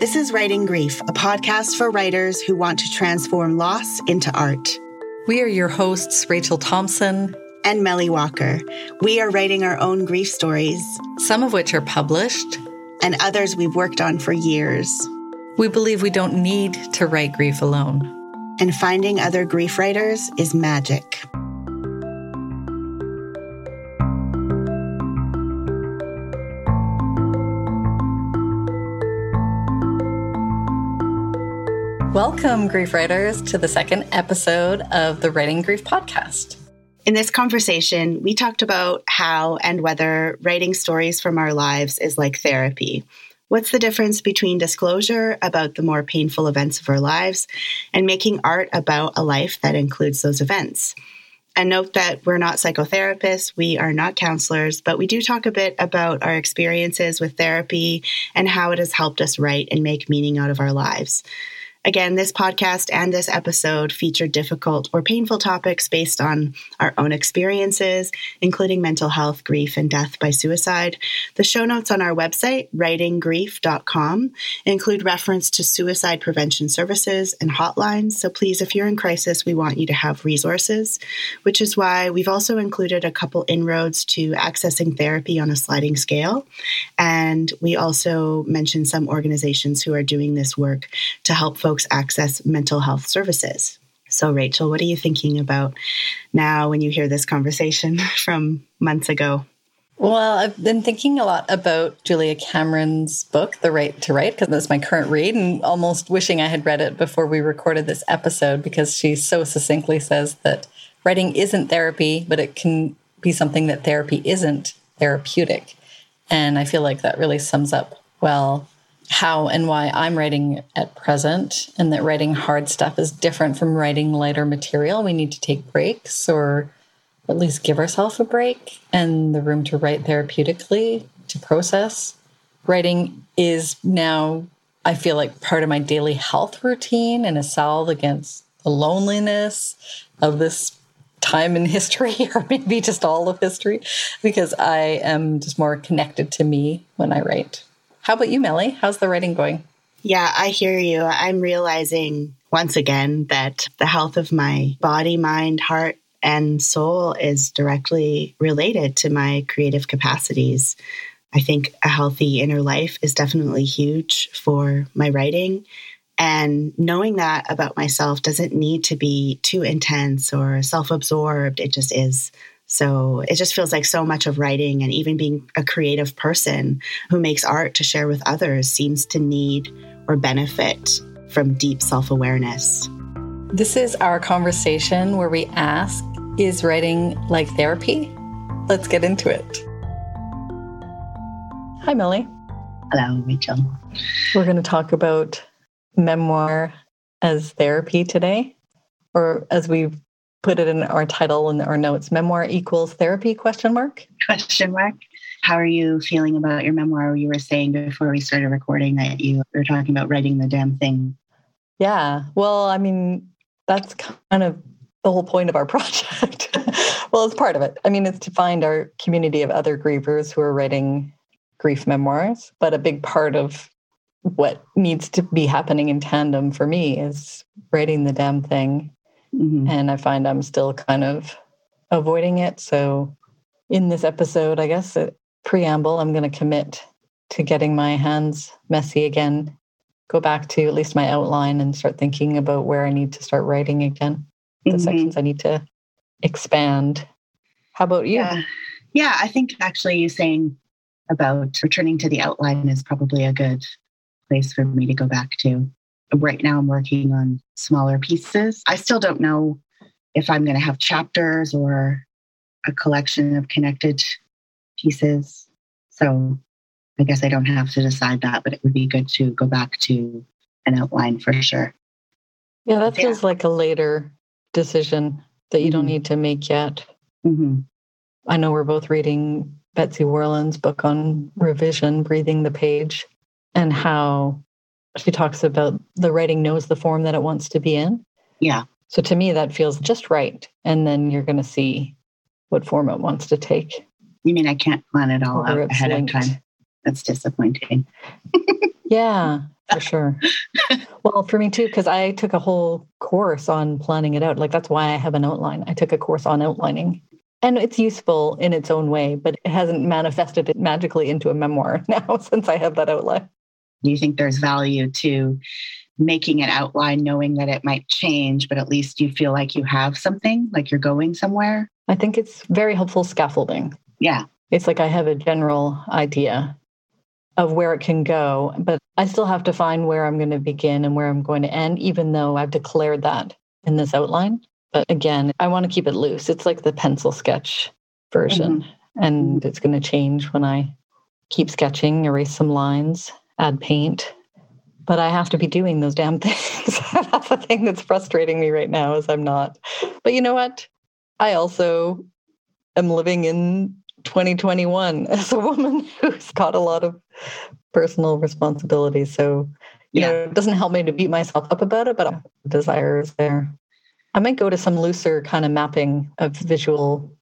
This is Writing Grief, a podcast for writers who want to transform loss into art. We are your hosts, Rachel Thompson and Melly Walker. We are writing our own grief stories, some of which are published, and others we've worked on for years. We believe we don't need to write grief alone. And finding other grief writers is magic. Welcome, grief writers, to the second episode of the Writing Grief podcast. In this conversation, we talked about how and whether writing stories from our lives is like therapy. What's the difference between disclosure about the more painful events of our lives and making art about a life that includes those events? And note that we're not psychotherapists, we are not counselors, but we do talk a bit about our experiences with therapy and how it has helped us write and make meaning out of our lives. Again, this podcast and this episode feature difficult or painful topics based on our own experiences, including mental health, grief, and death by suicide. The show notes on our website, writinggrief.com, include reference to suicide prevention services and hotlines. So please, if you're in crisis, we want you to have resources, which is why we've also included a couple inroads to accessing therapy on a sliding scale. And we also mentioned some organizations who are doing this work to help folks folks access mental health services. So, Rachel, what are you thinking about now when you hear this conversation from months ago? Well, I've been thinking a lot about Julia Cameron's book, The Right to Write, because that's my current read, and almost wishing I had read it before we recorded this episode because she so succinctly says that writing isn't therapy, but it can be something that therapy isn't therapeutic. And I feel like that really sums up well how and why I'm writing at present, and that writing hard stuff is different from writing lighter material. We need to take breaks or at least give ourselves a break and the room to write therapeutically, to process. Writing is now, I feel like, part of my daily health routine and a salve against the loneliness of this time in history, or maybe just all of history, because I am just more connected to me when I write. How about you, Melly? How's the writing going? Yeah, I hear you. I'm realizing once again that the health of my body, mind, heart, and soul is directly related to my creative capacities. I think a healthy inner life is definitely huge for my writing. And knowing that about myself doesn't need to be too intense or self absorbed. It just is. So it just feels like so much of writing and even being a creative person who makes art to share with others seems to need or benefit from deep self awareness. This is our conversation where we ask Is writing like therapy? Let's get into it. Hi, Melly. Hello, Rachel. We're going to talk about memoir as therapy today, or as we've put it in our title and our notes memoir equals therapy? question mark. Question mark. How are you feeling about your memoir? You were saying before we started recording that you were talking about writing the damn thing. Yeah. Well i mean that's kind of the whole point of our project. Well it's part of it. I mean it's to find our community of other grievers who are writing grief memoirs but a big part of what needs to be happening in tandem for me is writing the damn thing Mm-hmm. And I find I'm still kind of avoiding it. So, in this episode, I guess, a preamble, I'm going to commit to getting my hands messy again, go back to at least my outline and start thinking about where I need to start writing again, the mm-hmm. sections I need to expand. How about you? Yeah. yeah, I think actually you saying about returning to the outline is probably a good place for me to go back to right now I'm working on smaller pieces. I still don't know if I'm going to have chapters or a collection of connected pieces. So I guess I don't have to decide that, but it would be good to go back to an outline for sure. Yeah, that feels yeah. like a later decision that you mm-hmm. don't need to make yet. Mm-hmm. I know we're both reading Betsy Warland's book on revision, Breathing the Page, and how she talks about the writing knows the form that it wants to be in. Yeah. So to me, that feels just right. And then you're going to see what form it wants to take. You mean I can't plan it all out ahead linked. of time? That's disappointing. Yeah, for sure. well, for me too, because I took a whole course on planning it out. Like that's why I have an outline. I took a course on outlining. And it's useful in its own way, but it hasn't manifested it magically into a memoir now since I have that outline. Do you think there's value to making an outline, knowing that it might change, but at least you feel like you have something, like you're going somewhere? I think it's very helpful scaffolding. Yeah. It's like I have a general idea of where it can go, but I still have to find where I'm going to begin and where I'm going to end, even though I've declared that in this outline. But again, I want to keep it loose. It's like the pencil sketch version, mm-hmm. and it's going to change when I keep sketching, erase some lines, add paint. But I have to be doing those damn things. that's the thing that's frustrating me right now is I'm not. But you know what? I also am living in 2021 as a woman who's got a lot of personal responsibility. So, you yeah. know, it doesn't help me to beat myself up about it, but the desire is there. I might go to some looser kind of mapping of visual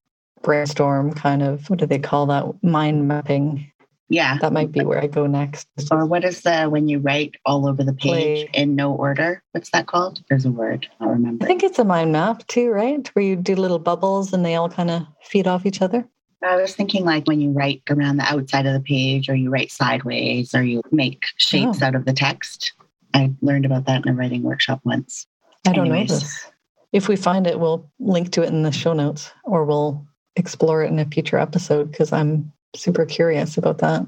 brainstorm, kind of, what do they call that? Mind mapping. Yeah. That might be where I go next. Or what is the when you write all over the page Play. in no order? What's that called? There's a word. I remember. I think it's a mind map too, right? Where you do little bubbles and they all kind of feed off each other. I was thinking like when you write around the outside of the page or you write sideways or you make shapes oh. out of the text. I learned about that in a writing workshop once. I don't Anyways. know this. If we find it, we'll link to it in the show notes or we'll explore it in a future episode because I'm super curious about that.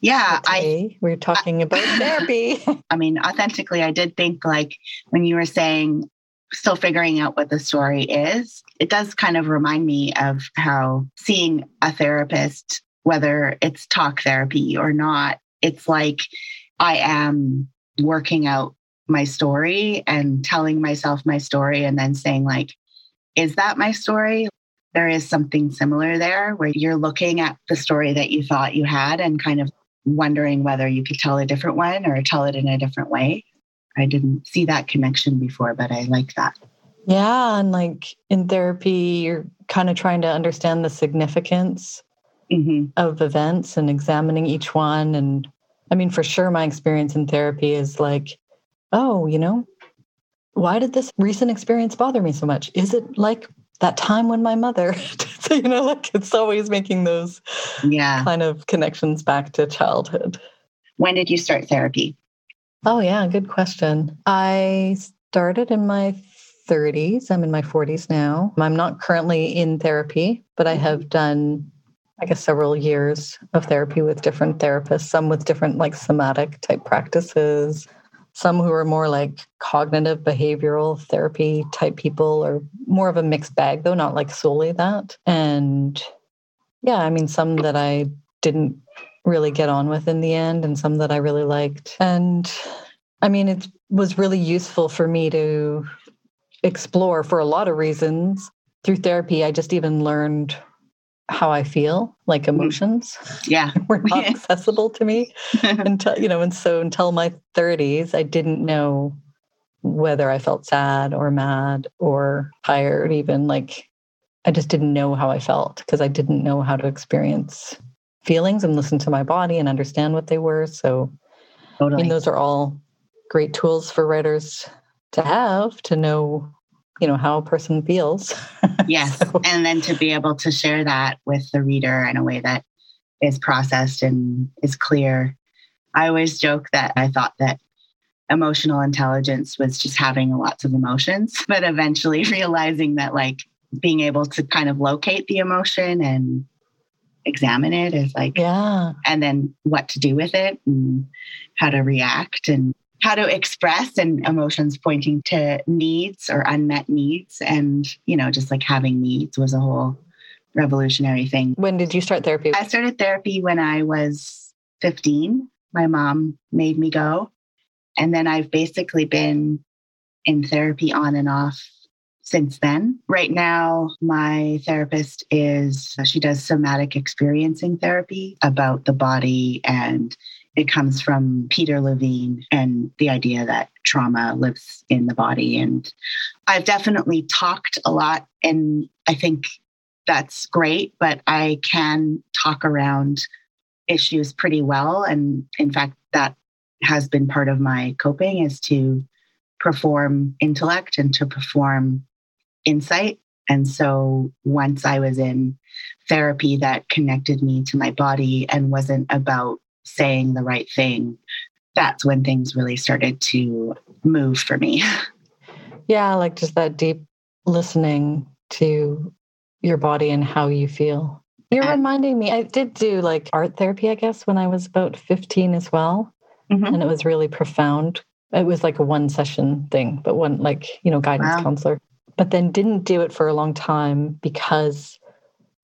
Yeah, I we're talking I, about therapy. I mean, authentically, I did think like when you were saying still figuring out what the story is, it does kind of remind me of how seeing a therapist, whether it's talk therapy or not, it's like I am working out my story and telling myself my story and then saying, like, is that my story? There is something similar there where you're looking at the story that you thought you had and kind of wondering whether you could tell a different one or tell it in a different way. I didn't see that connection before, but I like that. Yeah. And like in therapy, you're kind of trying to understand the significance mm-hmm. of events and examining each one. And I mean, for sure, my experience in therapy is like, oh, you know, why did this recent experience bother me so much? Is it like that time when my mother, so, you know, like it's always making those yeah. kind of connections back to childhood. When did you start therapy? Oh, yeah, good question. I started in my 30s. I'm in my 40s now. I'm not currently in therapy, but I have done, I guess, several years of therapy with different therapists, some with different like somatic type practices, some who are more like cognitive behavioral therapy type people, or more of a mixed bag, though not like solely that. And yeah, I mean, some that I didn't really get on with in the end and some that I really liked. And I mean, it was really useful for me to explore for a lot of reasons. Through therapy, I just even learned how I feel, like mm-hmm. emotions. Yeah. were not accessible to me until, you know, and so until my 30s, I didn't know whether I felt sad or mad or tired, even like I just didn't know how I felt because I didn't know how to experience feelings and listen to my body and understand what they were. So, totally. I mean, those are all great tools for writers to have to know, you know, how a person feels. yes. so. And then to be able to share that with the reader in a way that is processed and is clear. I always joke that I thought that emotional intelligence was just having lots of emotions, but eventually realizing that, like, being able to kind of locate the emotion and examine it is like yeah and then what to do with it and how to react and how to express and emotions pointing to needs or unmet needs. And you know just like having needs was a whole revolutionary thing. When did you start therapy? I started therapy when i was 15 my mom made me go. And then i've basically been in therapy on and off since then. Right now, my therapist is, she does somatic experiencing therapy about the body, and it comes from Peter Levine and the idea that trauma lives in the body. And I've definitely talked a lot, and I think that's great, but I can talk around issues pretty well. And in fact, that has been part of my coping is to perform intellect and to perform insight. And so once I was in therapy that connected me to my body and wasn't about saying the right thing, that's when things really started to move for me. Yeah, like just that deep listening to your body and how you feel. You're reminding me, I did do like art therapy, I guess, when I was about 15 as well. Mm-hmm. And it was really profound. It was like a one session thing, but one like, you know, guidance wow. counselor. But then didn't do it for a long time because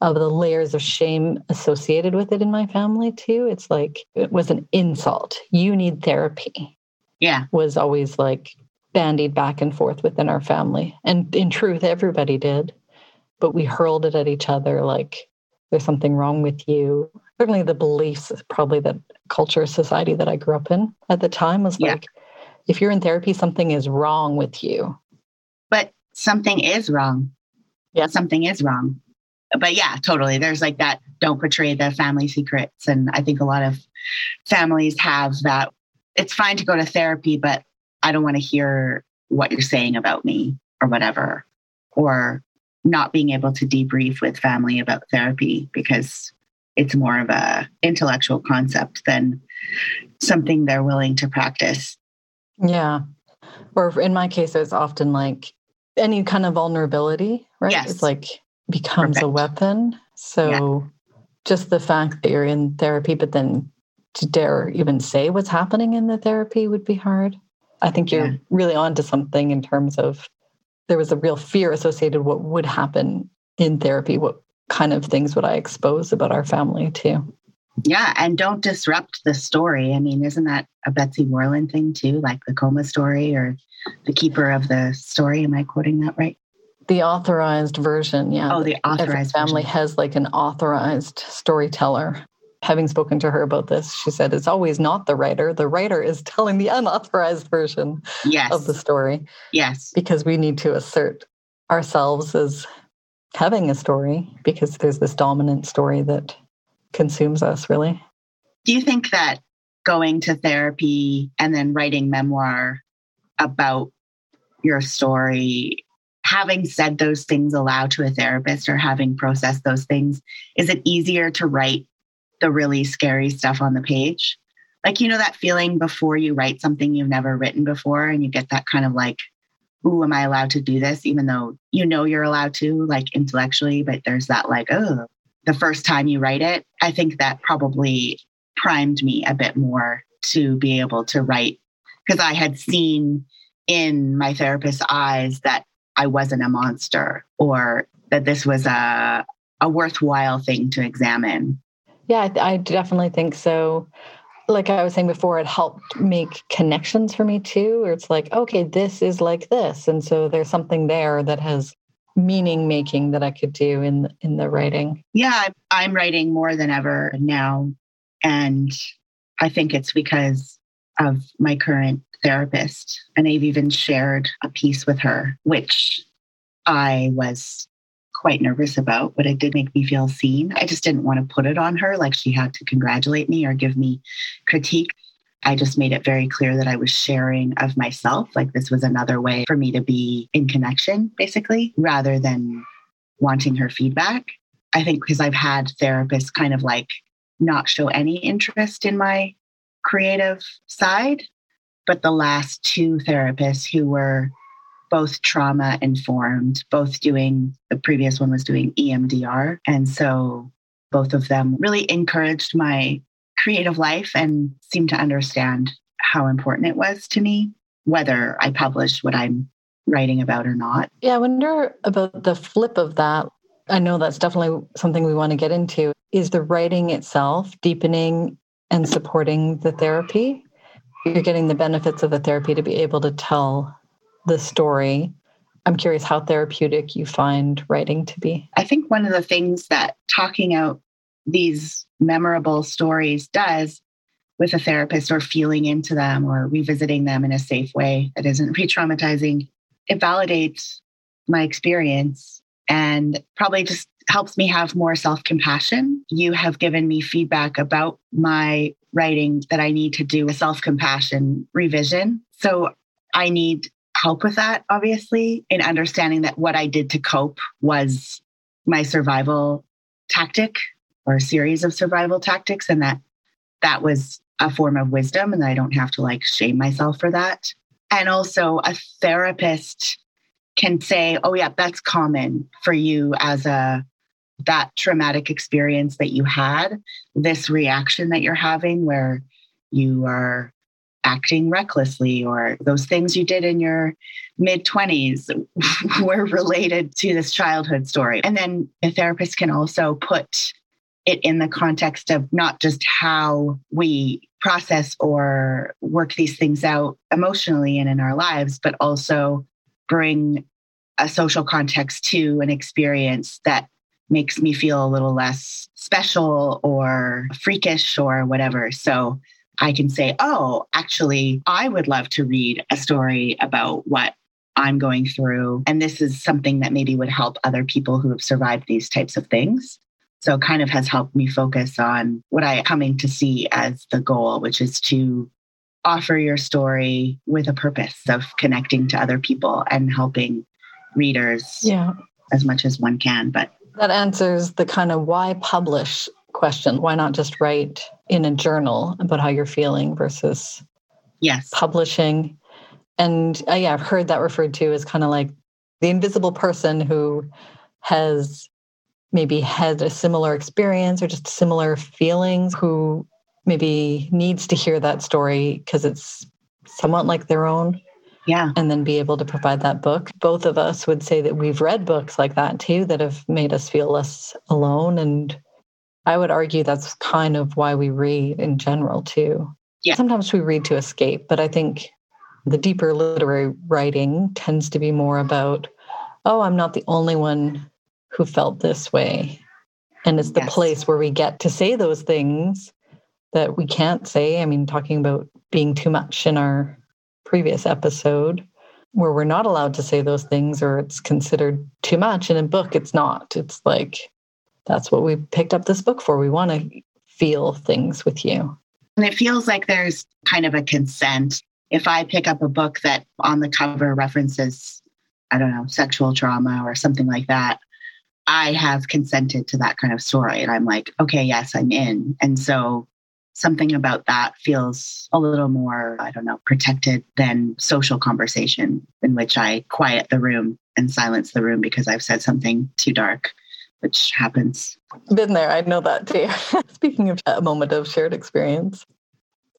of the layers of shame associated with it in my family too. It's like it was an insult. You need therapy. Yeah. Was always like bandied back and forth within our family. And in truth, everybody did. But we hurled it at each other like there's something wrong with you. Certainly the beliefs probably that culture society that I grew up in at the time was like if you're in therapy, something is wrong with you. But something is wrong. Yeah. Something is wrong but yeah, totally. There's like that don't betray the family secrets. And I think a lot of families have that. It's fine to go to therapy, but I don't want to hear what you're saying about me or whatever. Or not being able to debrief with family about therapy because it's more of a intellectual concept than something they're willing to practice. Yeah. Or in my case, it's often like any kind of vulnerability, right? Yes. It's like becomes Perfect. a weapon. So yeah. just the fact that you're in therapy, but then to dare even say what's happening in the therapy would be hard. I think you're yeah. really onto something in terms of there was a real fear associated what would happen in therapy. What kind of things would I expose about our family too? Yeah, and don't disrupt the story. I mean, isn't that a Betsy Warland thing too, like the coma story or the keeper of the story? Am I quoting that right? The authorized version, yeah. Oh, the authorized Every family version. has like an authorized storyteller. Having spoken to her about this, she said it's always not the writer. The writer is telling the unauthorized version yes. of the story. Yes. Because we need to assert ourselves as having a story because there's this dominant story that consumes us, really. Do you think that going to therapy and then writing memoir about your story having said those things aloud to a therapist or having processed those things, is it easier to write the really scary stuff on the page? Like, you know, that feeling before you write something you've never written before, and you get that kind of like, Ooh, am I allowed to do this? Even though you know you're allowed to, like intellectually, but there's that like, oh, the first time you write it. I think that probably primed me a bit more to be able to write because I had seen in my therapist's eyes that I wasn't a monster or that this was a, a worthwhile thing to examine. Yeah, I, I definitely think so. Like I was saying before, it helped make connections for me too, where it's like, okay, this is like this. And so there's something there that has meaning making that I could do in in the writing. Yeah, I'm writing more than ever now. And I think it's because of my current therapist. And I've even shared a piece with her, which I was quite nervous about, but it did make me feel seen. I just didn't want to put it on her like she had to congratulate me or give me critique. I just made it very clear that I was sharing of myself. Like this was another way for me to be in connection, basically, rather than wanting her feedback. I think because I've had therapists kind of like not show any interest in my creative side but the last two therapists who were both trauma informed, both doing the previous one was doing EMDR. And so both of them really encouraged my creative life and seemed to understand how important it was to me, whether I published what I'm writing about or not. Yeah, I wonder about the flip of that. I know that's definitely something we want to get into. Is the writing itself deepening and supporting the therapy? You're getting the benefits of the therapy to be able to tell the story. I'm curious how therapeutic you find writing to be. I think one of the things that talking out these memorable stories does with a therapist or feeling into them or revisiting them in a safe way that isn't re traumatizing, it validates my experience and probably just helps me have more self compassion. You have given me feedback about my writing that I need to do a self compassion revision. So I need help with that, obviously, in understanding that what I did to cope was my survival tactic or a series of survival tactics, and that that was a form of wisdom, and I don't have to like shame myself for that. And also, a therapist can say, "Oh, yeah, that's common for you as a that traumatic experience that you had, this reaction that you're having where you are acting recklessly or those things you did in your mid 20s were related to this childhood story. And then a therapist can also put it in the context of not just how we process or work these things out emotionally and in our lives, but also bring a social context to an experience that makes me feel a little less special or freakish or whatever. So I can say, oh, actually, I would love to read a story about what I'm going through. And this is something that maybe would help other people who have survived these types of things. So it kind of has helped me focus on what I coming to see as the goal, which is to offer your story with a purpose of connecting to other people and helping readers yeah. as much as one can. But that answers the kind of why publish question. Why not just write in a journal about how you're feeling versus yes publishing? And uh, yeah, I've heard that referred to as kind of like the invisible person who has maybe had a similar experience or just similar feelings who maybe needs to hear that story because it's somewhat like their own yeah. And then be able to provide that book. Both of us would say that we've read books like that too that have made us feel less alone. And I would argue that's kind of why we read in general too. Yeah. Sometimes we read to escape, but I think the deeper literary writing tends to be more about, oh, I'm not the only one who felt this way. And it's the yes. place where we get to say those things that we can't say. I mean, talking about being too much in our previous episode where we're not allowed to say those things or it's considered too much. And in book, it's not. It's like, that's what we picked up this book for. We want to feel things with you. And it feels like there's kind of a consent. If I pick up a book that on the cover references, I don't know, sexual trauma or something like that, I have consented to that kind of story. And I'm like, okay, yes, I'm in. And so something about that feels a little more, I don't know, protected than social conversation in which I quiet the room and silence the room because I've said something too dark, which happens. Been there. I know that too. Speaking of a moment of shared experience.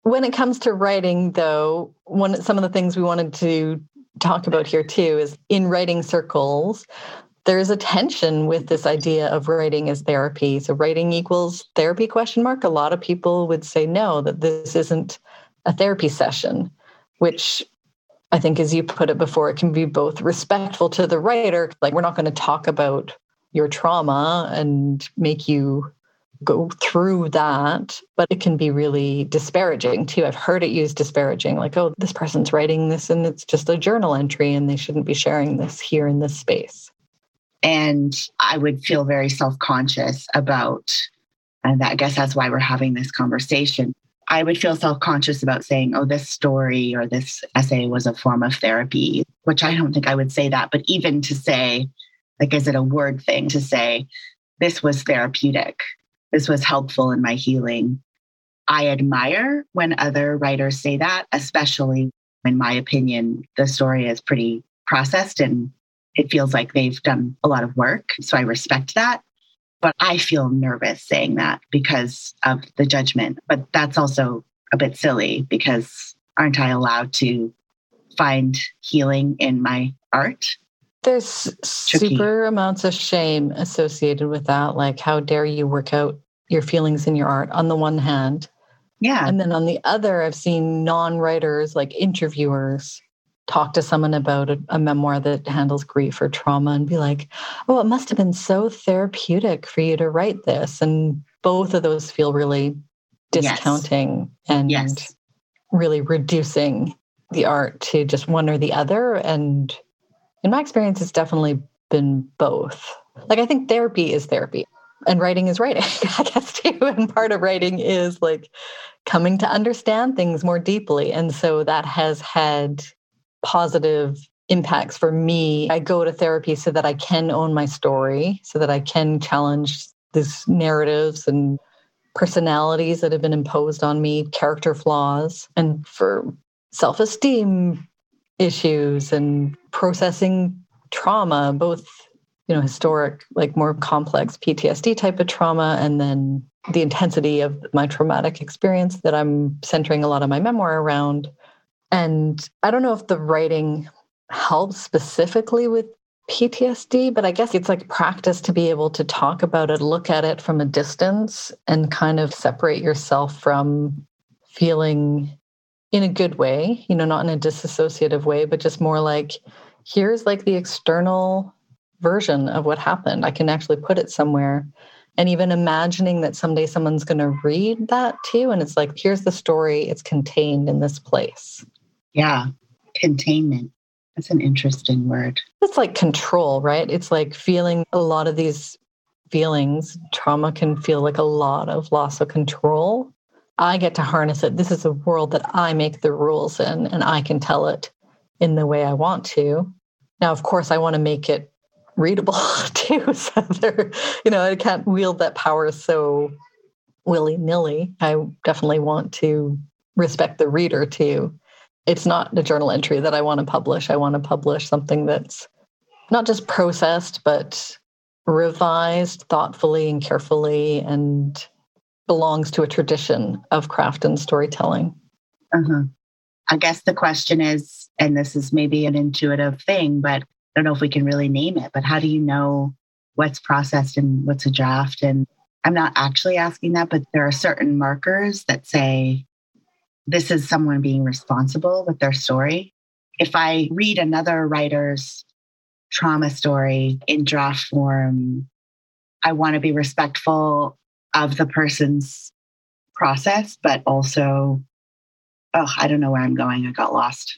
When it comes to writing, though, one some of the things we wanted to talk about here too is in writing circles there's a tension with this idea of writing as therapy. So writing equals therapy question mark. A lot of people would say no, that this isn't a therapy session, which I think as you put it before, it can be both respectful to the writer, like we're not going to talk about your trauma and make you go through that, but it can be really disparaging too. I've heard it used disparaging, like, oh, this person's writing this and it's just a journal entry and they shouldn't be sharing this here in this space. And I would feel very self conscious about, and I guess that's why we're having this conversation. I would feel self conscious about saying, oh, this story or this essay was a form of therapy, which I don't think I would say that. But even to say, like, is it a word thing to say, this was therapeutic, this was helpful in my healing? I admire when other writers say that, especially in my opinion, the story is pretty processed and it feels like they've done a lot of work. So I respect that. But I feel nervous saying that because of the judgment. But that's also a bit silly because aren't I allowed to find healing in my art? There's Tricky. super amounts of shame associated with that. Like, how dare you work out your feelings in your art on the one hand? Yeah. And then on the other, I've seen non writers, like interviewers, talk to someone about a, a, memoir that handles grief or trauma and be like, oh, it must have been so therapeutic for you to write this. And both of those feel really discounting yes. and yes. really reducing the art to just one or the other. And in my experience, it's definitely been both. Like, I think therapy is therapy. and writing is writing, I guess too. And part of writing is like coming to understand things more deeply. And so that has had positive impacts for me. I go to therapy so that I can own my story, so that I can challenge these narratives and personalities that have been imposed on me, character flaws, and for self esteem issues and processing trauma, both you know historic like more complex ptsd type of trauma and then the intensity of my traumatic experience that i'm centering a lot of my memoir around and i don't know if the writing helps specifically with ptsd but i guess it's like practice to be able to talk about it look at it from a distance and kind of separate yourself from feeling in a good way you know not in a disassociative way but just more like here's like the external version of what happened. I can actually put it somewhere. And even imagining that someday someone's going to read that too. And it's like, here's the story, it's contained in this place. Yeah, containment. That's an interesting word. It's like control, right? It's like feeling a lot of these feelings. Trauma can feel like a lot of loss of control. I get to harness it. This is a world that I make the rules in, and I can tell it in the way I want to. Now, of course, I want to make it readable too. So there, you know, I can't wield that power so willy nilly. I definitely want to respect the reader too. It's not a journal entry that I want to publish. I want to publish something that's not just processed, but revised thoughtfully and carefully and belongs to a tradition of craft and storytelling. Uh-huh. I guess the question is, and this is maybe an intuitive thing, but I don't know if we can really name it, but how do you know what's processed and what's a draft? And I'm not actually asking that, but there are certain markers that say this is someone being responsible with their story. If I read another writer's trauma story in draft form, I want to be respectful of the person's process, but also, oh, I don't know where I'm going. I got lost.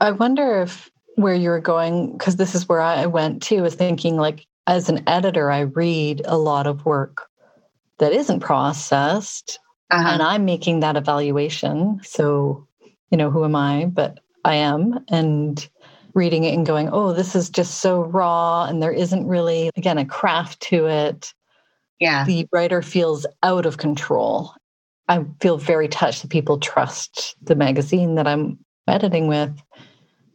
I wonder if where you're going because this is where I went too is thinking like as an editor I read a lot of work that isn't processed uh-huh. and I'm making that evaluation. So you know who am I? But I am. And reading it and going oh this is just so raw and there isn't really again a craft to it. Yeah. The writer feels out of control. I feel very touched that people trust the magazine that I'm editing with.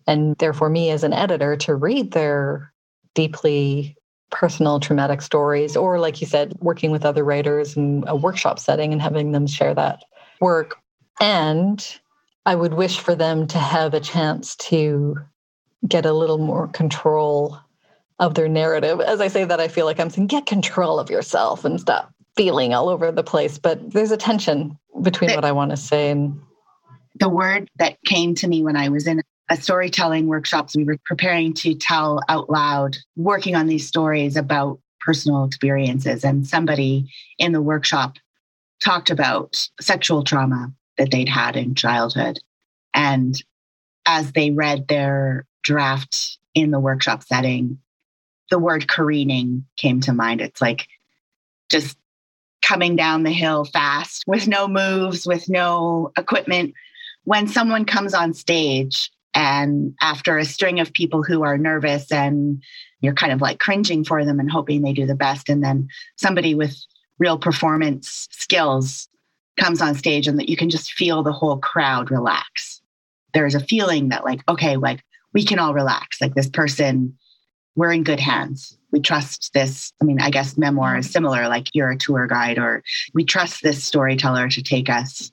And therefore me as an editor to read their deeply personal traumatic stories or like you said working with other writers in a workshop setting and having them share that work. And i would wish for them to have a chance to get a little more control of their narrative. As i say that i feel like i'm saying get control of yourself and stop feeling all over the place. But there's a tension between what i want to say and the word that came to me when i was in a storytelling workshops. We were preparing to tell out loud, working on these stories about personal experiences. And somebody in the workshop talked about sexual trauma that they'd had in childhood. And as they read their draft in the workshop setting, the word careening came to mind. It's like just coming down the hill fast with no moves, with no equipment. When someone comes on stage and after a string of people who are nervous and you're kind of like cringing for them and hoping they do the best. And then somebody with real performance skills comes on stage and that you can just feel the whole crowd relax. There's a feeling that, like, okay, like we can all relax. Like this person, we're in good hands. We trust this. I mean, I guess memoir is similar, like you're a tour guide, or we trust this storyteller to take us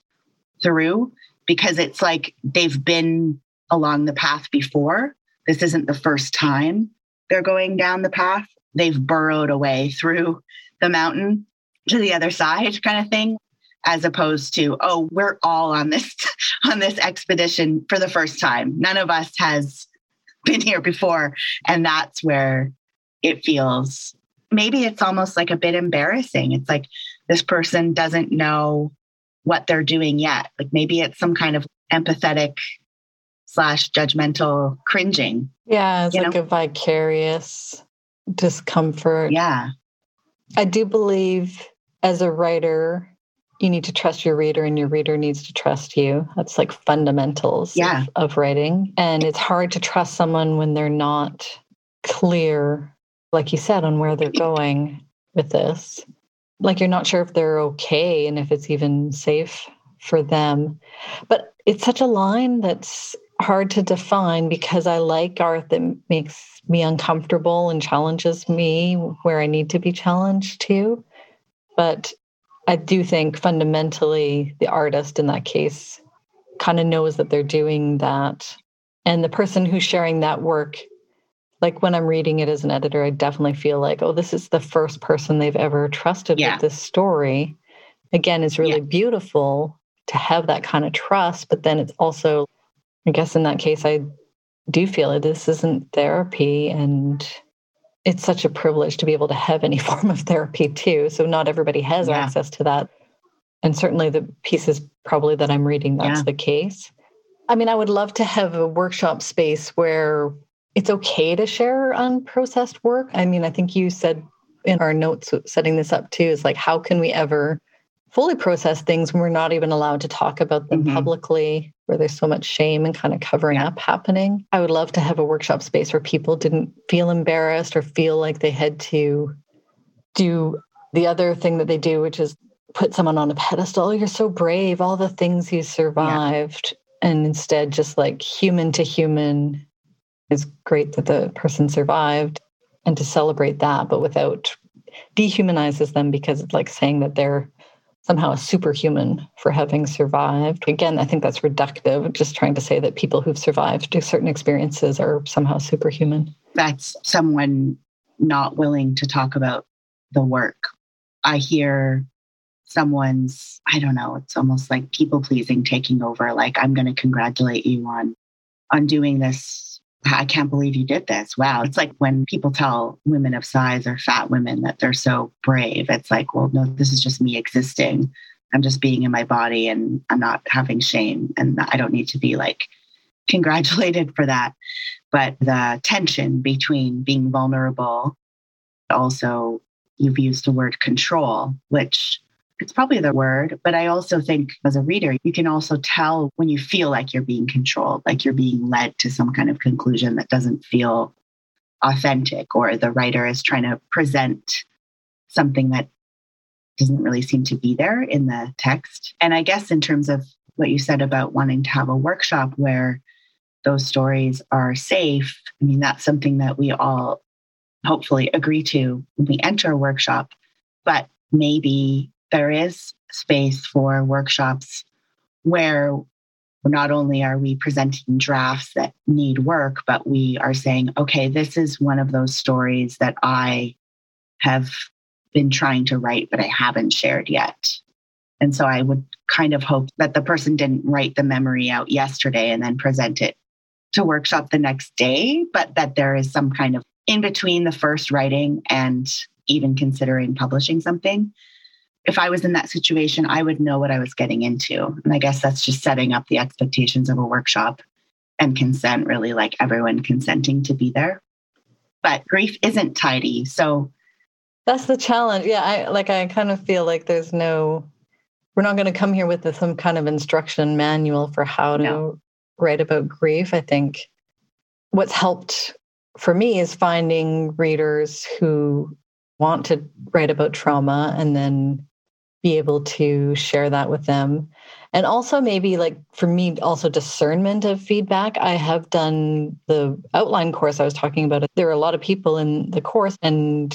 through because it's like they've been along the path before. This isn't the first time they're going down the path. They've burrowed away through the mountain to the other side kind of thing as opposed to oh we're all on this on this expedition for the first time none of us has been here before and that's where it feels maybe it's almost like a bit embarrassing it's like this person doesn't know what they're doing yet like maybe it's some kind of empathetic slash judgmental cringing. Yeah, it's like know? a vicarious discomfort. Yeah. I do believe as a writer, you need to trust your reader and your reader needs to trust you. That's like fundamentals yeah. of, of writing. And it's hard to trust someone when they're not clear, like you said, on where they're going with this. Like you're not sure if they're okay and if it's even safe for them. But it's such a line that's hard to define because I like art that makes me uncomfortable and challenges me where I need to be challenged too. But I do think fundamentally the artist in that case kind of knows that they're doing that. And the person who's sharing that work, like when I'm reading it as an editor, I definitely feel like, oh, this is the first person they've ever trusted yeah. with this story. Again, it's really yeah. beautiful to have that kind of trust, but then it's also, I guess in that case, I do feel like this isn't therapy and it's such a privilege to be able to have any form of therapy too. So not everybody has yeah. access to that. And certainly the pieces probably that I'm reading, that's yeah. the case. I mean, I would love to have a workshop space where it's okay to share unprocessed work. I mean, I think you said in our notes setting this up too is like, how can we ever fully process things when we're not even allowed to talk about them mm-hmm. publicly, where there's so much shame and kind of covering yeah. up happening. I would love to have a workshop space where people didn't feel embarrassed or feel like they had to do the other thing that they do, which is put someone on a pedestal. You're so brave, all the things you survived. Yeah. And instead, just like human to human is great that the person survived and to celebrate that, but without dehumanizes them because it's like saying that they're somehow a superhuman for having survived. Again, I think that's reductive, just trying to say that people who've survived certain experiences are somehow superhuman. That's someone not willing to talk about the work. I hear someone's, I don't know, it's almost like people pleasing taking over. Like, I'm going to congratulate you on on doing this I can't believe you did this. Wow. It's like when people tell women of size or fat women that they're so brave. It's like, well, no, this is just me existing. I'm just being in my body and I'm not having shame. And I don't need to be like congratulated for that. But the tension between being vulnerable, also, you've used the word control, which it's probably the word, but I also think as a reader, you can also tell when you feel like you're being controlled, like you're being led to some kind of conclusion that doesn't feel authentic, or the writer is trying to present something that doesn't really seem to be there in the text. And I guess in terms of what you said about wanting to have a workshop where those stories are safe, I mean, that's something that we all hopefully agree to when we enter a workshop. But maybe there is space for workshops where not only are we presenting drafts that need work, but we are saying, okay, this is one of those stories that I have been trying to write, but I haven't shared yet. And so I would kind of hope that the person didn't write the memory out yesterday and then present it to workshop the next day, but that there is some kind of in between the first writing and even considering publishing something if I was in that situation, I would know what I was getting into. And I guess that's just setting up the expectations of a workshop and consent, really like everyone consenting to be there. But grief isn't tidy. So that's the challenge. Yeah. I like, I kind of feel like there's no, we're not going to come here with some kind of instruction manual for how to no. write about grief. I think what's helped for me is finding readers who want to write about trauma and then be able to share that with them. And also maybe like for me also discernment of feedback. I have done the outline course i was talking about. There are a lot of people in the course and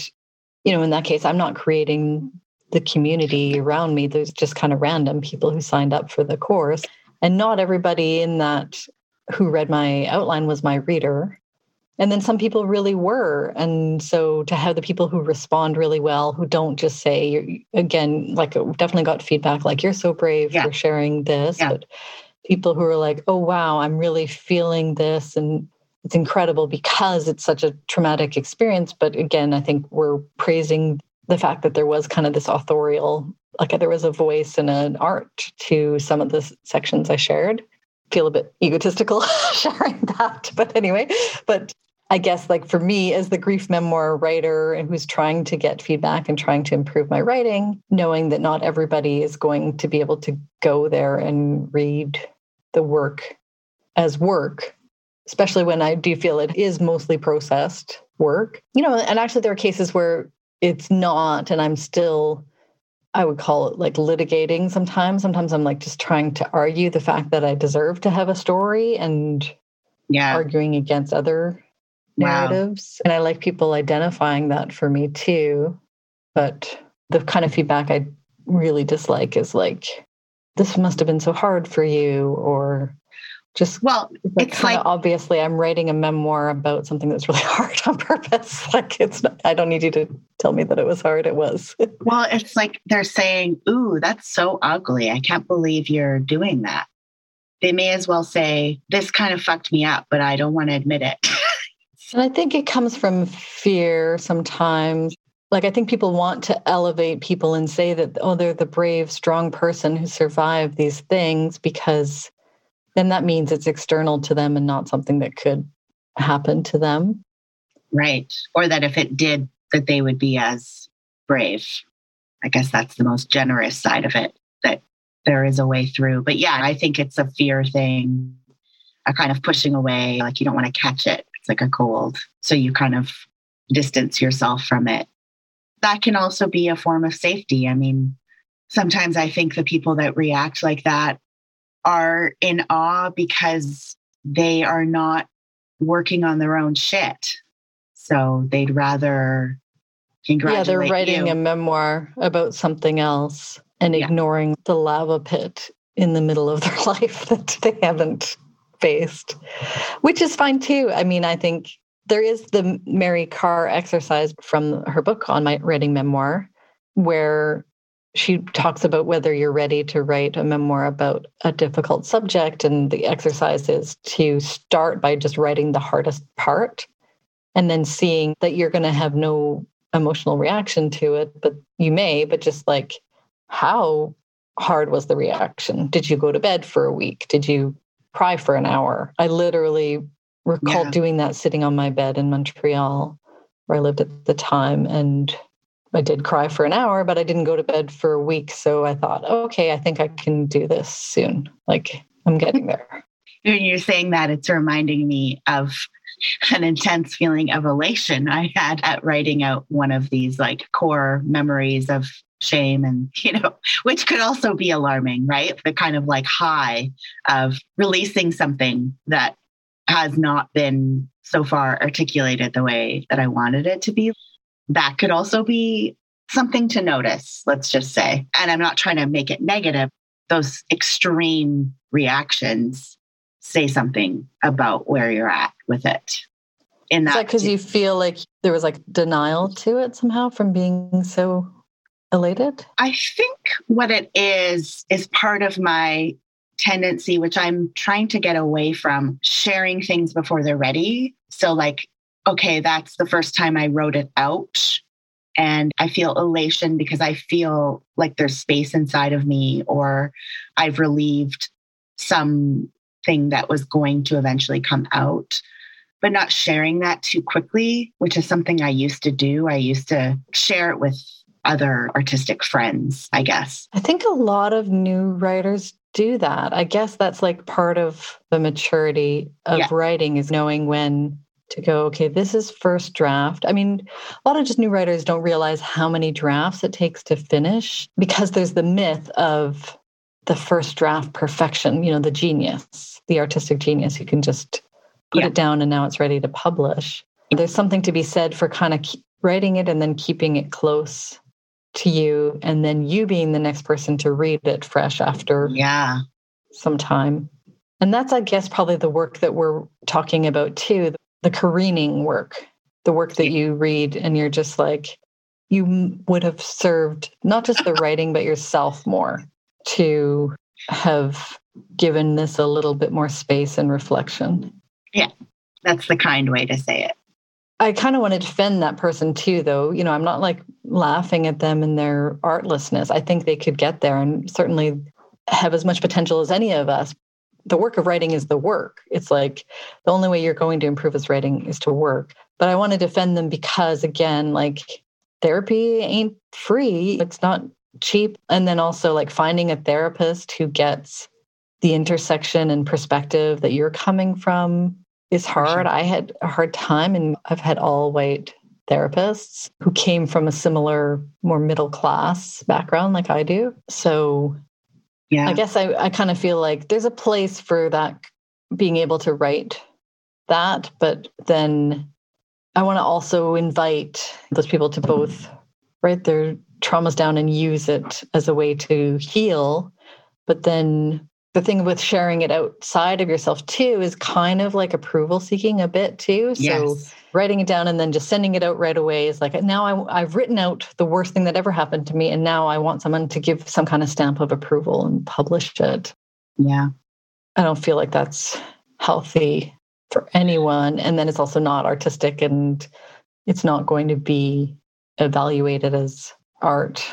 you know in that case i'm not creating the community around me. There's just kind of random people who signed up for the course. And not everybody in that who read my outline was my reader and then some people really were and so to have the people who respond really well who don't just say again like uh, definitely got feedback like you're so brave yeah. for sharing this yeah. but people who are like oh wow i'm really feeling this and it's incredible because it's such a traumatic experience but again i think we're praising the fact that there was kind of this authorial like there was a voice and an art to some of the sections i shared feel a bit egotistical sharing that but anyway but I guess, like for me, as the grief memoir writer and who's trying to get feedback and trying to improve my writing, knowing that not everybody is going to be able to go there and read the work as work, especially when I do feel it is mostly processed work. You know, and actually, there are cases where it's not, and I'm still I would call it like litigating sometimes. Sometimes I'm like just trying to argue the fact that I deserve to have a story and yeah. arguing against other narratives. And I like people identifying that for me too. But the kind of feedback I really dislike is like, this must have been so hard for you, or just well like it's like obviously i'm writing a memoir about something that's really hard on purpose like it's not, i don't need you to tell me that it was hard it was well it's like they're saying ooh that's so ugly i can't believe you're doing that they may as well say this kind of fucked me up but i don't want to admit it and i think it comes from fear sometimes like i think people want to elevate people and say that oh they're the brave strong person who survived these things because then that means it's external to them and not something that could happen to them. Right. Or that if it did, that they would be as brave. I guess that's the most generous side of it, that there is a way through. But yeah, I think it's a fear thing, a kind of pushing away, like you don't want to catch it. Like a cold. So you kind of distance yourself from it. That can also be a form of safety. I mean, sometimes I think the people that react like that are in awe because they are not working on their own shit. So they'd rather congratulate Yeah, they're writing you. a memoir about something else and yeah. ignoring the lava pit in the middle of their life that they haven't faced, which is fine too. I mean, I think there is the Mary Karr exercise from her book on my writing memoir, where she talks about whether you're ready to write a memoir about a difficult subject. And the exercise is to start by just writing the hardest part and then seeing that you're going to have no emotional reaction to it, but you may, but just like, how hard was the reaction? Did you go to bed for a week? Did you cry for an hour? I literally recall yeah. doing that sitting on my bed in Montreal where I lived at the time and I did cry for an hour, but I didn't go to bed for a week. So I thought, okay, I think I can do this soon. Like I'm getting there. When you're saying that, it's reminding me of an intense feeling of elation I had at writing out one of these like core memories of shame and, you know, which could also be alarming, right? The kind of like high of releasing something that has not been so far articulated the way that I wanted it to be that could also be something to notice, let's just say. And I'm not trying to make it negative. Those extreme reactions say something about where you're at with it. In that, because you feel like there was like denial to it somehow from being so elated? I think what it is is part of my tendency, which I'm trying to get away from, sharing things before they're ready. So, like okay, that's the first time I wrote it out. And I feel elation because I feel like there's space inside of me, or I've relieved something that was going to eventually come out, but not sharing that too quickly, which is something I used to do. I used to share it with other artistic friends, I guess. I think a lot of new writers do that. I guess that's like part of the maturity of yeah. writing is knowing when to go, okay, this is first draft. I mean, a lot of just new writers don't realize how many drafts it takes to finish because there's the myth of the first draft perfection, you know, the genius, the artistic genius who can just put yeah. it down and now it's ready to publish. There's something to be said for kind of writing it and then keeping it close to you and then you being the next person to read it fresh after yeah some time. And that's, I guess, probably the work that we're talking about too the careening work, the work that you read, and you're just like, you would have served not just the writing, but yourself more to have given this a little bit more space and reflection. Yeah, that's the kind way to say it. I kind of want to defend that person too, though. You know, I'm not like laughing at them and their artlessness. I think they could get there and certainly have as much potential as any of us. the work of writing is the work. It's like the only way you're going to improve as writing is to work. But I want to defend them because, again, like therapy ain't free, it's not cheap. And then also, like finding a therapist who gets the intersection and perspective that you're coming from is hard. Sure. I had a hard time, and I've had all white therapists who came from a similar, more middle class background like I do. So yeah. I guess I, I kind of feel like there's a place for that being able to write that, but then I want to also invite those people to both write their traumas down and use it as a way to heal, but then the thing with sharing it outside of yourself too is kind of like approval seeking a bit too. So yes. writing it down and then just sending it out right away is like now I, I've written out the worst thing that ever happened to me, and now I want someone to give some kind of stamp of approval and publish it. Yeah, I don't feel like that's healthy for anyone, and then it's also not artistic, and it's not going to be evaluated as art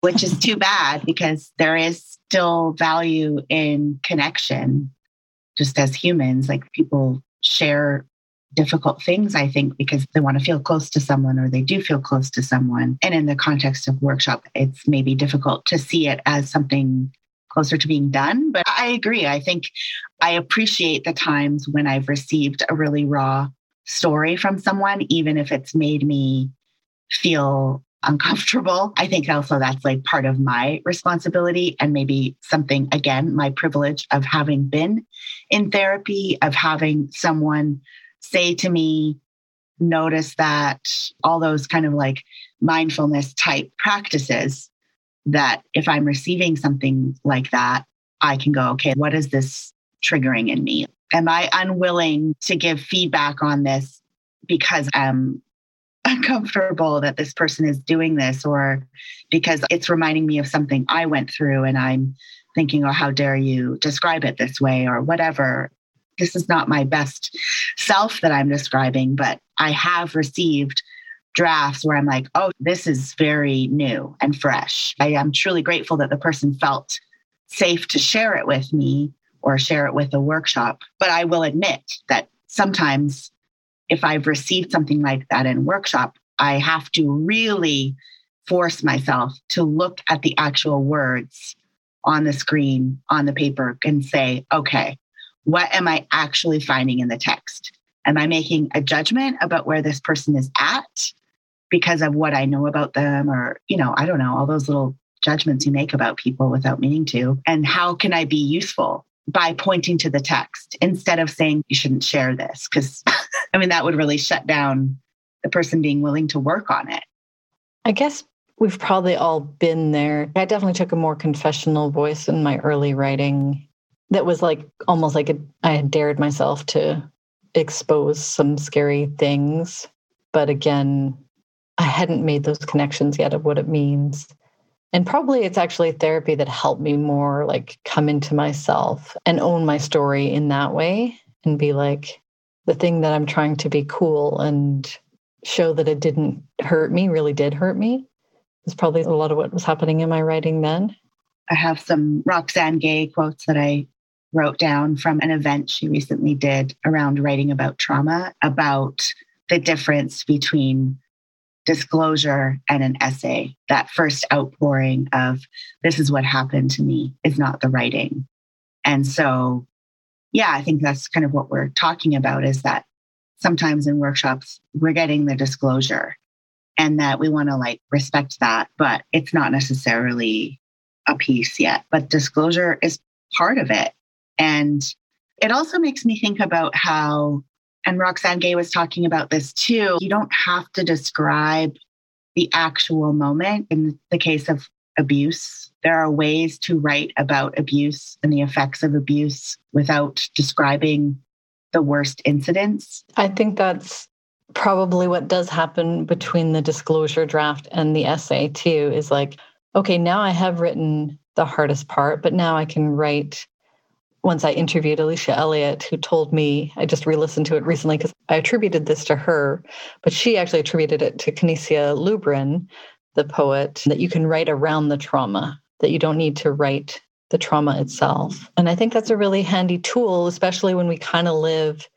which is too bad because there is still value in connection just as humans. Like people share difficult things, I think, because they want to feel close to someone or they do feel close to someone. And in the context of workshop, it's maybe difficult to see it as something closer to being done. But I agree. I think I appreciate the times when I've received a really raw story from someone, even if it's made me feel uncomfortable. I think also that's like part of my responsibility and maybe something, again, my privilege of having been in therapy, of having someone say to me, notice that all those kind of like mindfulness type practices that if I'm receiving something like that, I can go, okay, what is this triggering in me? Am I unwilling to give feedback on this because I'm uncomfortable that this person is doing this or because it's reminding me of something I went through and I'm thinking, oh, how dare you describe it this way or whatever. This is not my best self that I'm describing, but I have received drafts where I'm like, oh, this is very new and fresh. I am truly grateful that the person felt safe to share it with me or share it with a workshop. But I will admit that sometimes if I've received something like that in workshop, I have to really force myself to look at the actual words on the screen, on the paper, and say, okay, what am I actually finding in the text? Am I making a judgment about where this person is at because of what I know about them? Or, you know, I don't know, all those little judgments you make about people without meaning to. And how can I be useful by pointing to the text instead of saying you shouldn't share this? Because I mean, that would really shut down the person being willing to work on it. I guess we've probably all been there. I definitely took a more confessional voice in my early writing that was like almost like a, I had dared myself to expose some scary things. But again, I hadn't made those connections yet of what it means. And probably it's actually therapy that helped me more like come into myself and own my story in that way and be like, the thing that I'm trying to be cool and show that it didn't hurt me really did hurt me. It's probably a lot of what was happening in my writing then. I have some Roxane Gay quotes that I wrote down from an event she recently did around writing about trauma, about the difference between disclosure and an essay. That first outpouring of, this is what happened to me, is not the writing. And so yeah, I think that's kind of what we're talking about is that sometimes in workshops, we're getting the disclosure and that we want to like respect that, but it's not necessarily a piece yet. But disclosure is part of it. And it also makes me think about how, and Roxane Gay was talking about this too, you don't have to describe the actual moment in the case of abuse. There are ways to write about abuse and the effects of abuse without describing the worst incidents. I think that's probably what does happen between the disclosure draft and the essay, too, is like, okay, now I have written the hardest part, but now I can write. Once I interviewed Alicia Elliott, who told me, I just re listened to it recently because I attributed this to her, but she actually attributed it to Canisia Lubrin, the poet, that you can write around the trauma, that you don't need to write the trauma itself. And I think that's a really handy tool, especially when we kind of live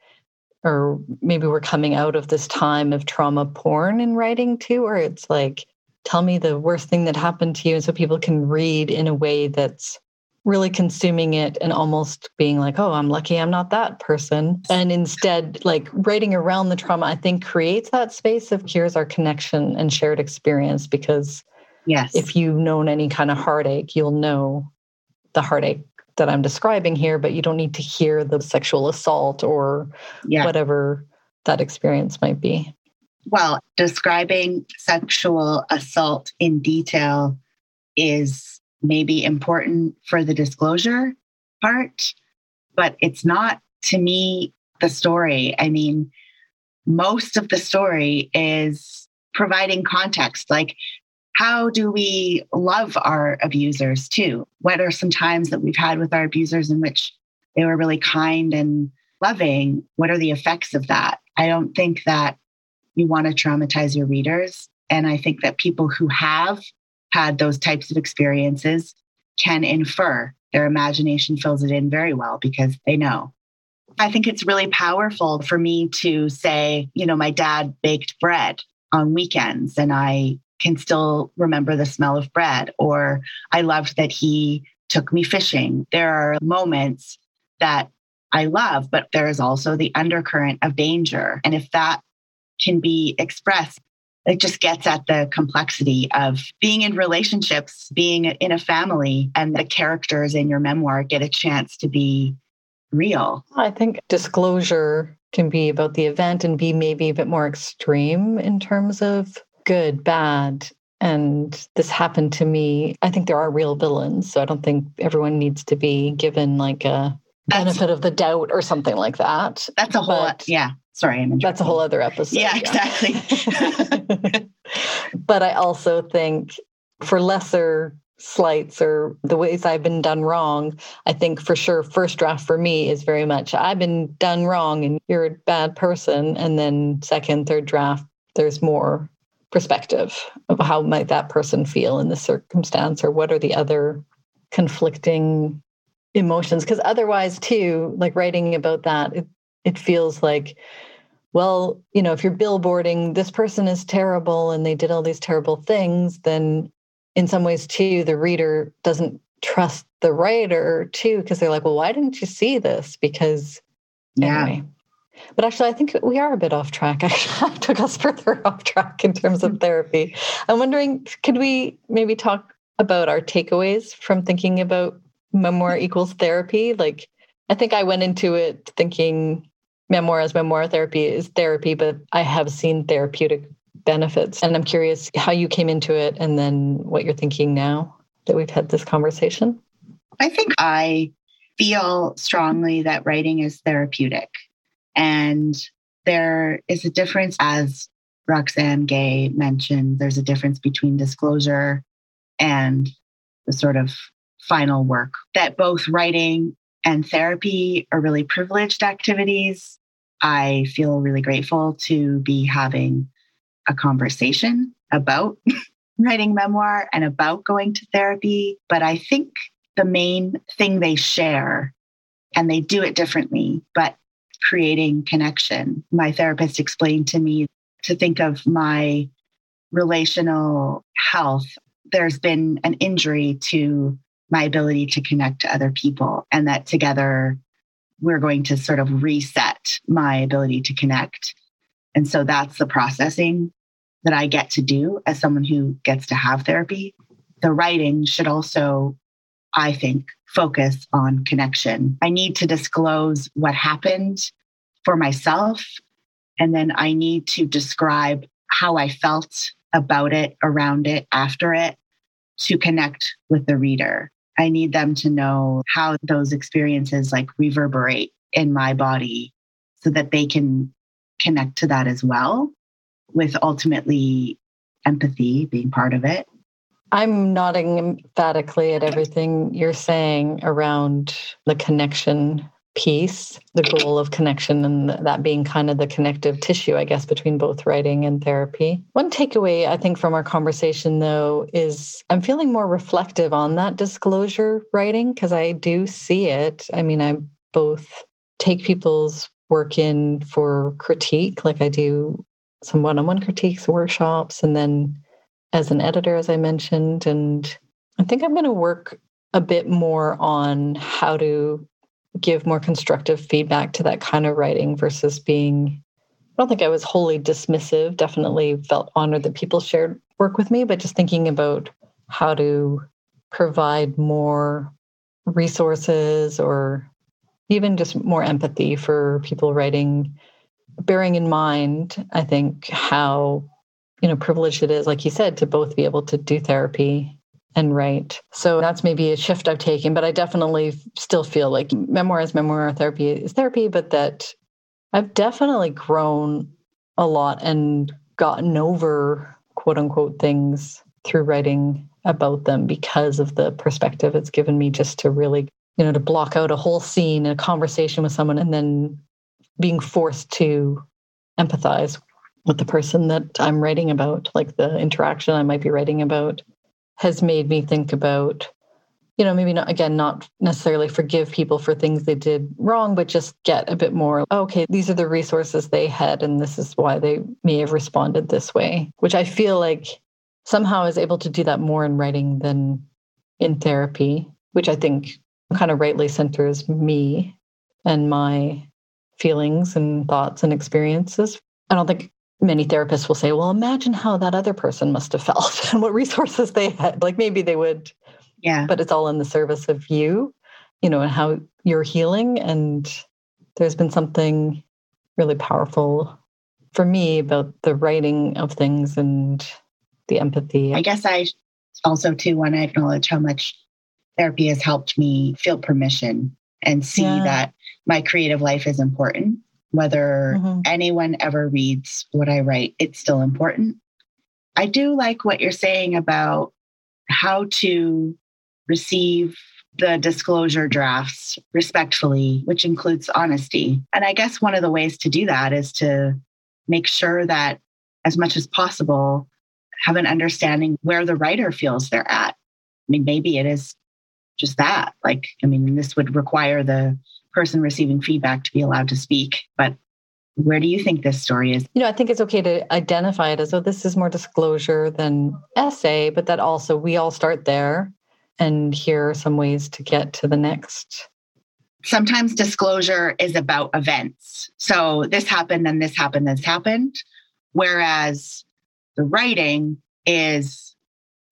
or maybe we're coming out of this time of trauma porn in writing too, where it's like, tell me the worst thing that happened to you. And so people can read in a way that's really consuming it and almost being like, oh, I'm lucky I'm not that person. And instead, like writing around the trauma, I think creates that space of here's our connection and shared experience. Because yes, if you've known any kind of heartache, you'll know the heartache that I'm describing here, but you don't need to hear the sexual assault or yeah. whatever that experience might be. Well, describing sexual assault in detail is maybe important for the disclosure part, but it's not to me the story. I mean, most of the story is providing context. Like, how do we love our abusers too? What are some times that we've had with our abusers in which they were really kind and loving? What are the effects of that? I don't think that you want to traumatize your readers. And I think that people who have had those types of experiences can infer. Their imagination fills it in very well because they know. I think it's really powerful for me to say, you know, my dad baked bread on weekends and I can still remember the smell of bread, or I loved that he took me fishing. There are moments that I love, but there is also the undercurrent of danger. And if that can be expressed, it just gets at the complexity of being in relationships, being in a family, and the characters in your memoir get a chance to be real. I think disclosure can be about the event and be maybe a bit more extreme in terms of good, bad, and this happened to me. I think there are real villains, so I don't think everyone needs to be given like a that's, benefit of the doubt or something like that. That's a whole but, yeah. Sorry, I'm that's a whole other episode. Yeah, exactly. but I also think for lesser slights or the ways I've been done wrong, I think for sure first draft for me is very much I've been done wrong and you're a bad person. And then second, third draft, there's more perspective of how might that person feel in the circumstance or what are the other conflicting emotions because otherwise too like writing about that it, it feels like well you know if you're billboarding this person is terrible and they did all these terrible things then in some ways too the reader doesn't trust the writer too because they're like well why didn't you see this because yeah. anyway but actually, I think we are a bit off track. Actually, I took us further off track in terms of therapy. I'm wondering, could we maybe talk about our takeaways from thinking about memoir equals therapy? Like, I think I went into it thinking memoir as memoir therapy is therapy, but I have seen therapeutic benefits. And I'm curious how you came into it and then what you're thinking now that we've had this conversation. I think I feel strongly that writing is therapeutic. And there is a difference, as Roxane Gay mentioned, there's a difference between disclosure and the sort of final work, that both writing and therapy are really privileged activities. I feel really grateful to be having a conversation about writing memoir and about going to therapy. But I think the main thing they share, and they do it differently, but creating connection. My therapist explained to me to think of my relational health. There's been an injury to my ability to connect to other people, and that together we're going to sort of reset my ability to connect. And so that's the processing that I get to do as someone who gets to have therapy. The writing should also, I think, focus on connection. I need to disclose what happened for myself. And then I need to describe how I felt about it, around it, after it to connect with the reader. I need them to know how those experiences like reverberate in my body so that they can connect to that as well with ultimately empathy being part of it. I'm nodding emphatically at everything you're saying around the connection piece, the goal of connection, and that being kind of the connective tissue, I guess, between both writing and therapy. One takeaway, I think, from our conversation, though, is I'm feeling more reflective on that disclosure writing because I do see it. I mean, I both take people's work in for critique, like I do some one on one critiques, workshops, and then as an editor, as I mentioned. And I think I'm going to work a bit more on how to give more constructive feedback to that kind of writing versus being I don't think I was wholly dismissive. Definitely felt honored that people shared work with me, but just thinking about how to provide more resources or even just more empathy for people writing, bearing in mind, I think, how you know privileged it is, like you said, to both be able to do therapy and write. So that's maybe a shift I've taken, but I definitely still feel like memoir is memoir, therapy is therapy, but that I've definitely grown a lot and gotten over quote unquote things through writing about them because of the perspective it's given me just to really, you know, to block out a whole scene, and a conversation with someone, and then being forced to empathize with the person that I'm writing about, like the interaction I might be writing about has made me think about you know maybe not again not necessarily forgive people for things they did wrong but just get a bit more okay these are the resources they had and this is why they may have responded this way which i feel like somehow is able to do that more in writing than in therapy which i think kind of rightly centers me and my feelings and thoughts and experiences. I don't think many therapists will say, well, imagine how that other person must have felt and what resources they had. Like maybe they would. Yeah. But it's all in the service of you, you know, and how you're healing. And there's been something really powerful for me about the writing of things and the empathy. I guess I also too want to acknowledge how much therapy has helped me feel permission and see yeah. that my creative life is important whether mm-hmm. anyone ever reads what I write, it's still important. I do like what you're saying about how to receive the disclosure drafts respectfully, which includes honesty. And I guess one of the ways to do that is to make sure that, as much as possible, have an understanding where the writer feels they're at. I mean, maybe it is just that. Like, I mean, this would require the person receiving feedback to be allowed to speak. But where do you think this story is? You know, I think it's okay to identify it as though this is more disclosure than essay, but that also we all start there. And here are some ways to get to the next. Sometimes disclosure is about events. So this happened, then this happened, this happened. Whereas the writing is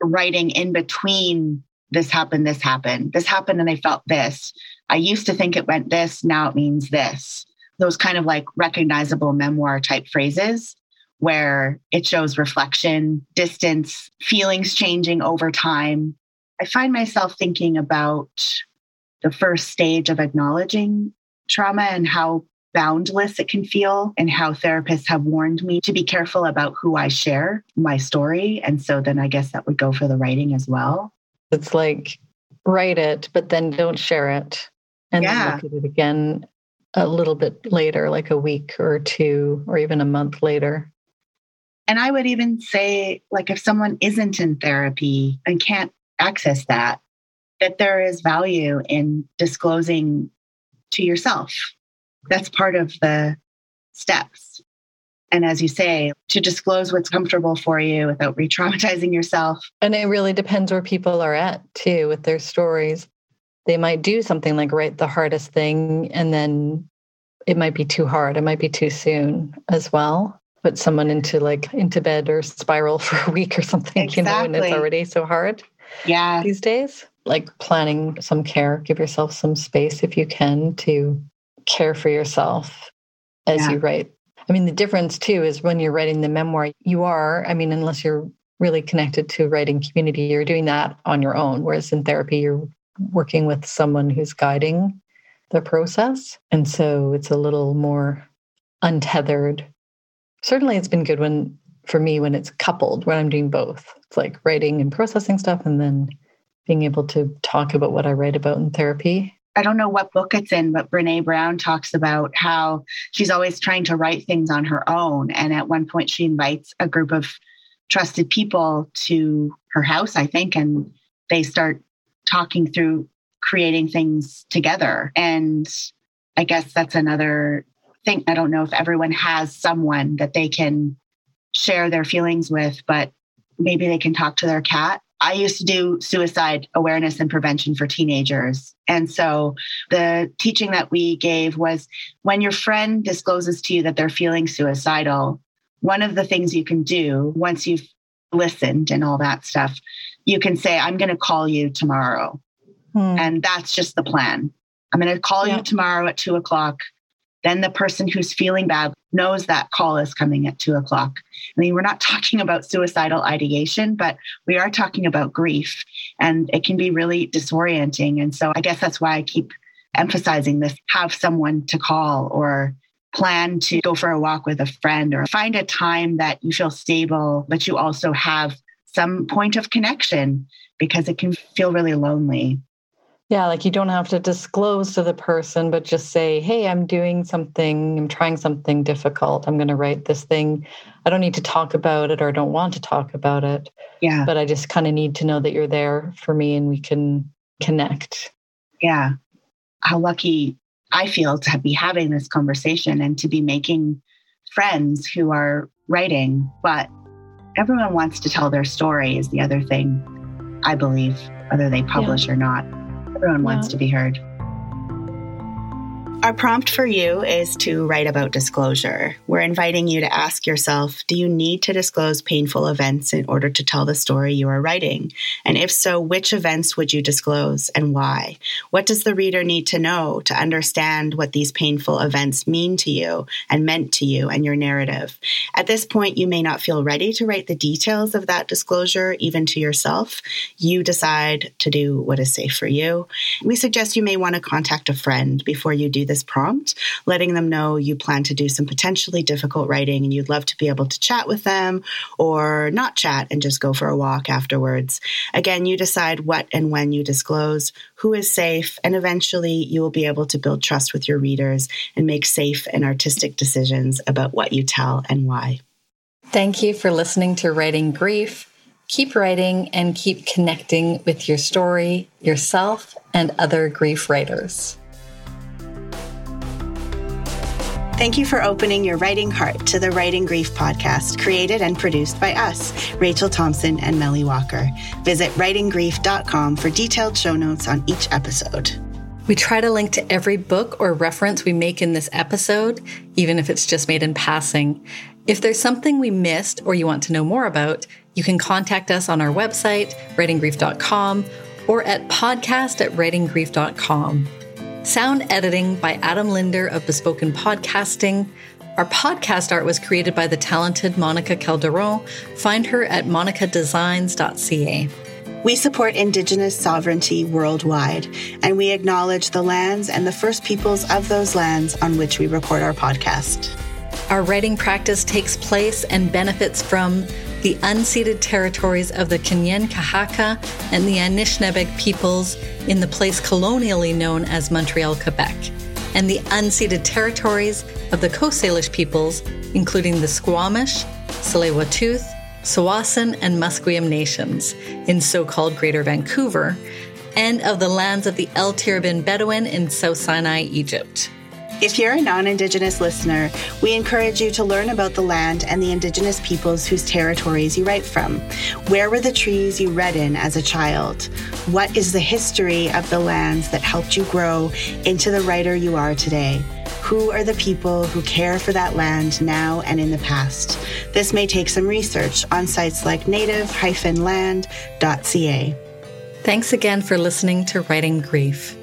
writing in between this happened, this happened, this happened, and I felt this. I used to think it went this, now it means this. Those kind of like recognizable memoir type phrases where it shows reflection, distance, feelings changing over time. I find myself thinking about the first stage of acknowledging trauma and how boundless it can feel, and how therapists have warned me to be careful about who I share my story. And so then I guess that would go for the writing as well. It's like write it, but then don't share it. And yeah. then look at it again a little bit later, like a week or two, or even a month later. And I would even say, like, if someone isn't in therapy and can't access that, that there is value in disclosing to yourself. That's part of the steps. And as you say, to disclose what's comfortable for you without re traumatizing yourself. And it really depends where people are at too with their stories. They might do something like write the hardest thing and then it might be too hard. It might be too soon as well. Put someone into like into bed or spiral for a week or something, exactly. you know, and it's already so hard. Yeah. These days. Like planning some care, give yourself some space if you can to care for yourself as yeah. you write I mean, the difference too is when you're writing the memoir, you are, I mean, unless you're really connected to writing community, you're doing that on your own. Whereas in therapy, you're working with someone who's guiding the process. And so it's a little more untethered. Certainly, it's been good when, for me, when it's coupled, when I'm doing both. It's like writing and processing stuff and then being able to talk about what I write about in therapy. I don't know what book it's in, but Brene Brown talks about how she's always trying to write things on her own. And at one point, she invites a group of trusted people to her house, I think, and they start talking through creating things together. And I guess that's another thing. I don't know if everyone has someone that they can share their feelings with, but maybe they can talk to their cat I used to do suicide awareness and prevention for teenagers. And so the teaching that we gave was when your friend discloses to you that they're feeling suicidal, one of the things you can do once you've listened and all that stuff, you can say, I'm going to call you tomorrow. Hmm. And that's just the plan. I'm going to call yeah. you tomorrow at two o'clock then the person who's feeling bad knows that call is coming at two o'clock. I mean, we're not talking about suicidal ideation, but we are talking about grief, and it can be really disorienting. And so I guess that's why I keep emphasizing this have someone to call or plan to go for a walk with a friend or find a time that you feel stable, but you also have some point of connection because it can feel really lonely. Yeah, like you don't have to disclose to the person, but just say, hey, I'm doing something, I'm trying something difficult. I'm going to write this thing. I don't need to talk about it or I don't want to talk about it. Yeah. But I just kind of need to know that you're there for me and we can connect. Yeah. How lucky I feel to be having this conversation and to be making friends who are writing. But everyone wants to tell their story, is the other thing, I believe, whether they publish yeah. or not. Everyone wants to be heard. Our prompt for you is to write about disclosure. We're inviting you to ask yourself Do you need to disclose painful events in order to tell the story you are writing? And if so, which events would you disclose and why? What does the reader need to know to understand what these painful events mean to you and meant to you and your narrative? At this point, you may not feel ready to write the details of that disclosure, even to yourself. You decide to do what is safe for you. We suggest you may want to contact a friend before you do this prompt, letting them know you plan to do some potentially difficult writing and you'd love to be able to chat with them or not chat and just go for a walk afterwards. Again, you decide what and when you disclose, who is safe, and eventually you will be able to build trust with your readers and make safe and artistic decisions about what you tell and why. Thank you for listening to Writing Grief. Keep writing and keep connecting with your story, yourself, and other grief writers. Thank you for opening your writing heart to the Writing Grief podcast, created and produced by us, Rachel Thompson and Melly Walker. Visit writinggrief.com for detailed show notes on each episode. We try to link to every book or reference we make in this episode, even if it's just made in passing. If there's something we missed or you want to know more about, you can contact us on our website, writinggrief.com, or at podcast at writinggrief.com. Sound editing by Adam Linder of Bespoken Podcasting. Our podcast art was created by the talented Monica Calderon. Find her at monicadesigns.ca. We support Indigenous sovereignty worldwide, and we acknowledge the lands and the first peoples of those lands on which we record our podcast. Our writing practice takes place and benefits from the unceded territories of the Kanien'kehá:ka and the Anishinaabeg peoples in the place colonially known as Montreal, Quebec, and the unceded territories of the Coast Salish peoples, including the Squamish, Tsleil-Waututh, Tsawwassen, and Musqueam nations in so-called Greater Vancouver, and of the lands of the El Tirabin Bedouin in South Sinai, Egypt. If you're a non Indigenous listener, we encourage you to learn about the land and the Indigenous peoples whose territories you write from. Where were the trees you read in as a child? What is the history of the lands that helped you grow into the writer you are today? Who are the people who care for that land now and in the past? This may take some research on sites like native-land.ca. Thanks again for listening to Writing Grief.